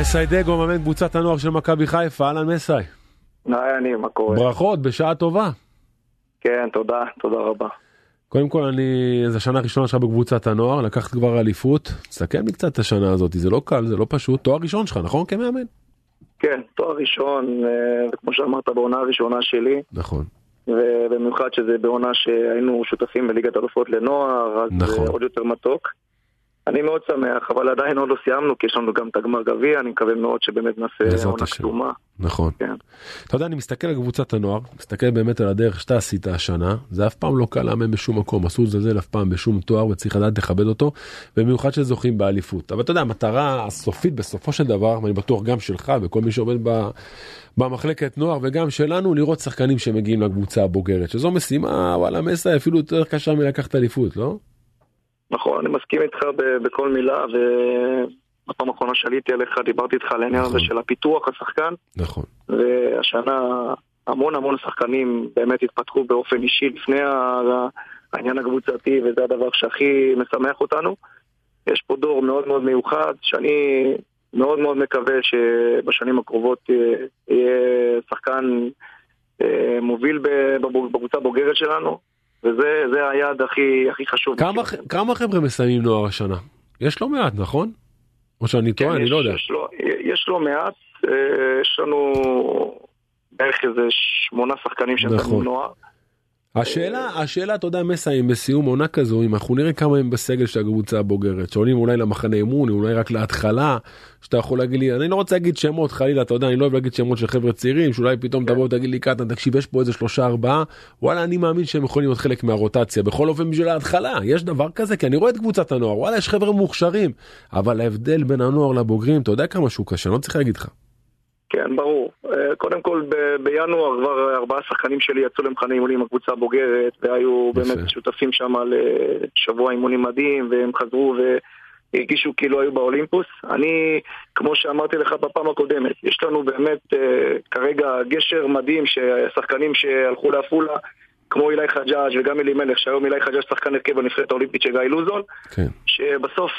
מסי דגו, מאמן קבוצת הנוער של מכבי חיפה, אהלן מסי. היי אני, מה קורה? ברכות, בשעה טובה. כן, תודה, תודה רבה. קודם כל, אני, זו השנה הראשונה שלך בקבוצת הנוער, לקחת כבר אליפות. תסכם לי קצת את השנה הזאת, זה לא קל, זה לא פשוט. תואר ראשון שלך, נכון? כמאמן? כן, תואר ראשון, אה, וכמו שאמרת, בעונה הראשונה שלי. נכון. ובמיוחד שזה בעונה שהיינו שותפים בליגת אלופות לנוער, אז נכון. אה, עוד יותר מתוק. אני מאוד שמח, אבל עדיין עוד לא סיימנו, כי יש לנו גם את הגמר גביע, אני מקווה מאוד שבאמת נעשה עונה. קדומה. נכון. כן. אתה יודע, אני מסתכל על קבוצת הנוער, מסתכל באמת על הדרך שאתה עשית השנה, זה אף פעם לא קל לאמן בשום מקום, אסור לזלזל אף פעם בשום תואר וצריך לדעת לכבד אותו, במיוחד שזוכים באליפות. אבל אתה יודע, המטרה הסופית בסופו של דבר, ואני בטוח גם שלך וכל מי שעובד ב... במחלקת נוער וגם שלנו, לראות שחקנים שמגיעים לקבוצה הבוגרת, שזו משימה, וואלה, מסי אפילו יותר קשה מלקחת אליפות, לא? נכון, אני מסכים איתך ב- בכל מילה, ובפעם האחרונה שעליתי עליך דיברתי איתך על העניין הזה נכון. של הפיתוח השחקן, נכון. והשנה המון המון שחקנים באמת התפתחו באופן אישי לפני העניין הקבוצתי, וזה הדבר שהכי משמח אותנו. יש פה דור מאוד מאוד מיוחד, שאני מאוד מאוד מקווה שבשנים הקרובות אה, יהיה שחקן אה, מוביל בקבוצה הבוגרת שלנו, וזה זה היעד הכי, הכי חשוב. כמה, כמה חבר'ה מסיימים נוער השנה? יש לא מעט, נכון? או שאני טועה, כן, אני יש, לא יודע. יש, לו, יש לו מעט, אה, יש לנו בערך איזה שמונה שחקנים שהם. נכון. נוער. השאלה, השאלה, אתה יודע, מסי, אם בסיום עונה כזו, אם אנחנו נראה כמה הם בסגל של הקבוצה הבוגרת, שעולים אולי למחנה אימון, אולי רק להתחלה, שאתה יכול להגיד לי, אני לא רוצה להגיד שמות, חלילה, אתה יודע, אני לא אוהב להגיד שמות של חבר'ה צעירים, שאולי פתאום תבוא ותגיד לי, קטן, תקשיב, יש פה איזה שלושה ארבעה, וואלה, אני מאמין שהם יכולים להיות חלק מהרוטציה, בכל אופן בשביל ההתחלה, יש דבר כזה, כי אני רואה את קבוצת הנוער, וואלה, יש חבר'ה מוכשרים, אבל ההבדל בין הנוער לבוגרים, אתה יודע כמה שהוא קשה, אני לא צריך להגיד לך. כן, ברור. אה, קודם כל, ב- בינואר כבר ארבעה שחקנים שלי יצאו למחנה אימונים עם הקבוצה הבוגרת, והיו יפה. באמת שותפים שם לשבוע אימונים מדהים, והם חזרו והרגישו כאילו היו באולימפוס. אני, כמו שאמרתי לך בפעם הקודמת, יש לנו באמת אה, כרגע גשר מדהים, ששחקנים שהלכו לעפולה, כמו אילי חג'אג' וגם אלימלך, שהיום אילי חג'אג' שחקן הרכב בנבחרת האולימפית של גיא לוזון, כן. שבסוף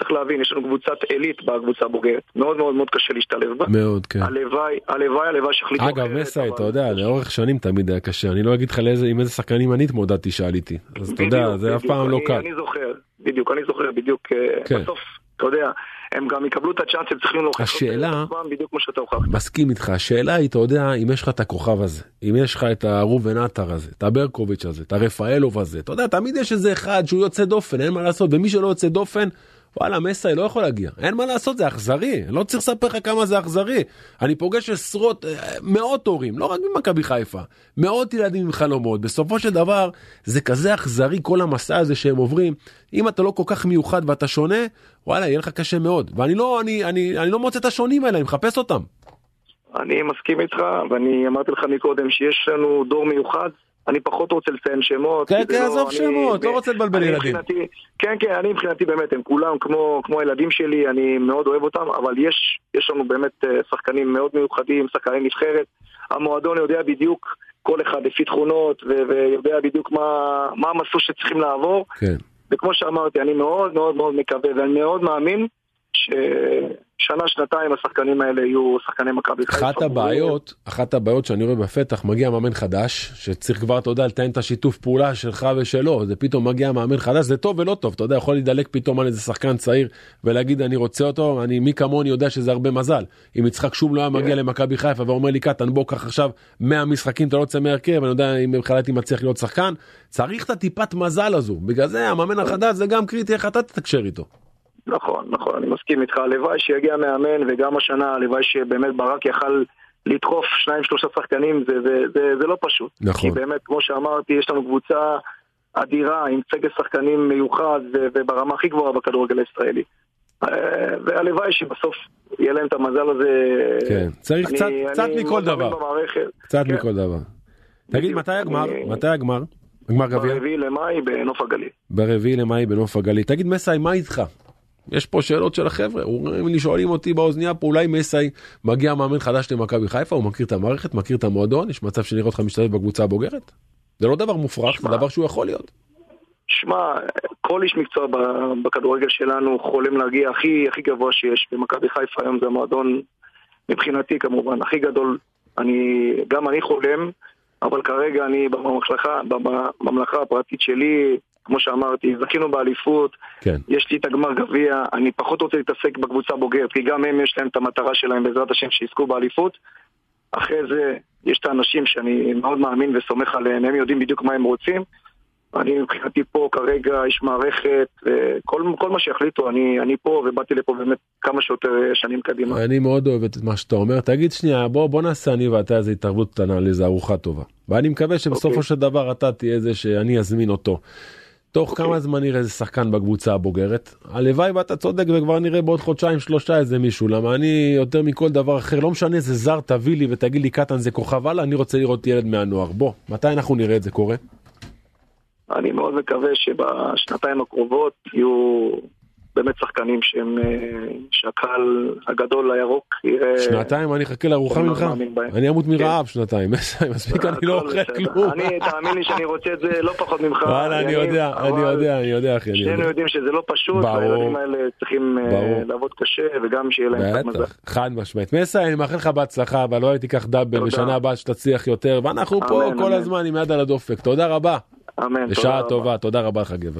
צריך להבין, יש לנו קבוצת עילית בקבוצה הבוגרת. מאוד מאוד מאוד קשה להשתלב בה. מאוד, כן. הלוואי, הלוואי, הלוואי שיחליטו אגב, מסי, אתה יודע, לאורך שנים תמיד היה קשה, אני לא אגיד לך עם איזה שחקנים אני התמודדתי שעליתי, אז אתה יודע, זה אף. פעם לא קל. אני זוכר, בדיוק, אני זוכר בדיוק, אה, כן. בסוף, אתה יודע, הם גם יקבלו את הצ'אנס, הם צריכים להוכיח השאלה- בדיוק כמו שאתה הוכחת. מסכים איתך, השאלה היא, אתה יודע, אם יש לך את הכוכב הזה, אם יש לך את הראובן עטר הזה, את הברקוביץ' הזה, את הרפאלוב הזה, אתה יודע, תמיד יש איזה אחד שהוא יוצא דופן, אין מה לעשות, ומי שלא יוצא דופן, וואלה, מסי לא יכול להגיע, אין מה לעשות, זה אכזרי, לא צריך לספר לך כמה זה אכזרי. אני פוגש עשרות, אה, מאות הורים, לא רק ממכבי חיפה, מאות ילדים עם חלומות, בסופו של דבר, זה כזה אכזרי כל המסע הזה שהם עוברים, אם אתה לא כל כך מיוחד ואתה שונה, וואלה, יהיה לך קשה מאוד. ואני לא, אני, אני, אני לא מוצא את השונים האלה, אני מחפש אותם. אני מסכים איתך, ואני אמרתי לך מקודם שיש לנו דור מיוחד. אני פחות רוצה לציין שמות. כן, כן, לא- עזוב אני- שמות, לא רוצה לבלבל ילדים. מבחינתי- כן, כן, אני מבחינתי באמת, הם כולם כמו, כמו הילדים שלי, אני מאוד אוהב אותם, אבל יש, יש לנו באמת אה, שחקנים מאוד מיוחדים, שחקני נבחרת. המועדון יודע בדיוק כל אחד לפי תכונות, ו- ויודע בדיוק מה, מה המסלול שצריכים לעבור. כן. וכמו שאמרתי, אני מאוד מאוד מאוד מקווה, ואני מאוד מאמין ששנה, שנתיים השחקנים האלה יהיו שחקני מכבי חיפה. אחת הבעיות, אחת הבעיות שאני רואה בפתח, מגיע מאמן חדש, שצריך כבר, אתה יודע, לתאם את השיתוף פעולה שלך ושלו, זה פתאום מגיע מאמן חדש, זה טוב ולא טוב, אתה יודע, יכול להידלק פתאום על איזה שחקן צעיר ולהגיד אני רוצה אותו, אני מי כמוני יודע שזה הרבה מזל. אם יצחק שום לא היה מגיע למכבי חיפה ואומר לי קטן בוא קח עכשיו 100 משחקים אתה לא יוצא מהרכב, אני יודע אם בכלל הייתי מצליח להיות שחקן, צריך את הטיפת מזל הזו, בגלל זה המאמן החדש זה גם קריטי איך אתה תתקשר איתו. נכון, נכון, אני מסכים איתך. הלוואי שיגיע מאמן, וגם השנה, הלוואי שבאמת ברק יכל לדחוף שניים שלושה שחקנים, זה, זה, זה, זה לא פשוט. נכון. כי באמת, כמו שאמרתי, יש לנו קבוצה אדירה עם סגל שחקנים מיוחד וברמה הכי גבוהה בכדורגל הישראלי. אה, והלוואי שבסוף יהיה להם את המזל הזה. כן, צריך אני- קצת- אני קצת מכל דבר. במערכת. קצת כן. מכל דבר. תגיד. מתי הגמר? אני- מתי הגמר? גמר גביע? ברביעי למאי בנוף הגליל. ברביעי למאי בנוף הגליל. תגיד מסי, מה איתך? יש פה שאלות של החבר'ה, לי, שואלים אותי באוזנייה פה, אולי מסי מגיע מאמן חדש למכבי חיפה, הוא מכיר את המערכת, מכיר את המועדון, יש מצב שנראה אותך משתתף בקבוצה הבוגרת? זה לא דבר מופרך, זה. דבר שהוא יכול להיות. שמע, כל איש מקצוע בכדורגל שלנו חולם להגיע הכי, הכי גבוה שיש. במכבי חיפה היום זה המועדון, מבחינתי כמובן, הכי גדול. אני, גם אני חולם, אבל כרגע אני בממלכה, בממלכה הפרטית שלי, כמו שאמרתי, זכינו באליפות, כן. יש לי את הגמר גביע, אני פחות רוצה להתעסק בקבוצה בוגרת, כי גם הם יש להם את המטרה שלהם בעזרת השם שיזכו באליפות. אחרי זה יש את האנשים שאני מאוד מאמין וסומך עליהם, הם יודעים בדיוק מה הם רוצים. אני מבחינתי פה כרגע איש מערכת, וכל כל מה שיחליטו, אני, אני פה ובאתי לפה באמת כמה שיותר שנים קדימה. אני מאוד אוהב את מה שאתה אומר. תגיד שנייה, בוא, בוא נעשה אני ואתה איזה התערבות קטנה לאיזה ארוחה טובה. ואני מקווה שבסופו okay. אוקיי. של דבר אתה תהיה זה שאני אזמין אותו. תוך okay. כמה אוקיי. זמן נראה איזה שחקן בקבוצה הבוגרת? הלוואי ואתה צודק וכבר נראה בעוד חודשיים שלושה איזה מישהו למה אני יותר מכל דבר אחר לא משנה איזה זר תביא לי ותגיד לי קטן זה כוכב הלאה אני רוצה לראות ילד מהנוער בוא מתי אנחנו נראה את זה קורה? אני מאוד מקווה שבשנתיים הקרובות יהיו באמת שחקנים שהם, אה, שהקהל הגדול הירוק יראה... שנתיים אני אחכה לארוחה ממך? אני אמות מרעב כן. שנתיים, מספיק אני לא אוכל כלום. תאמין לי שאני רוצה את זה לא פחות ממך. וואלה, אני יודע, אני יודע, אני יודע, אחי. שנינו יודעים שזה לא פשוט, והילדים האלה צריכים אה, לעבוד קשה, וגם שיהיה להם קצת מזל. חד משמעית. מסע, אני מאחל לך בהצלחה, אבל לא הייתי כך דאבל, בשנה הבאה שתצליח יותר, ואנחנו פה כל הזמן עם יד על הדופק. תודה רבה. אמן. בשעה טובה, תודה רבה לך גבר.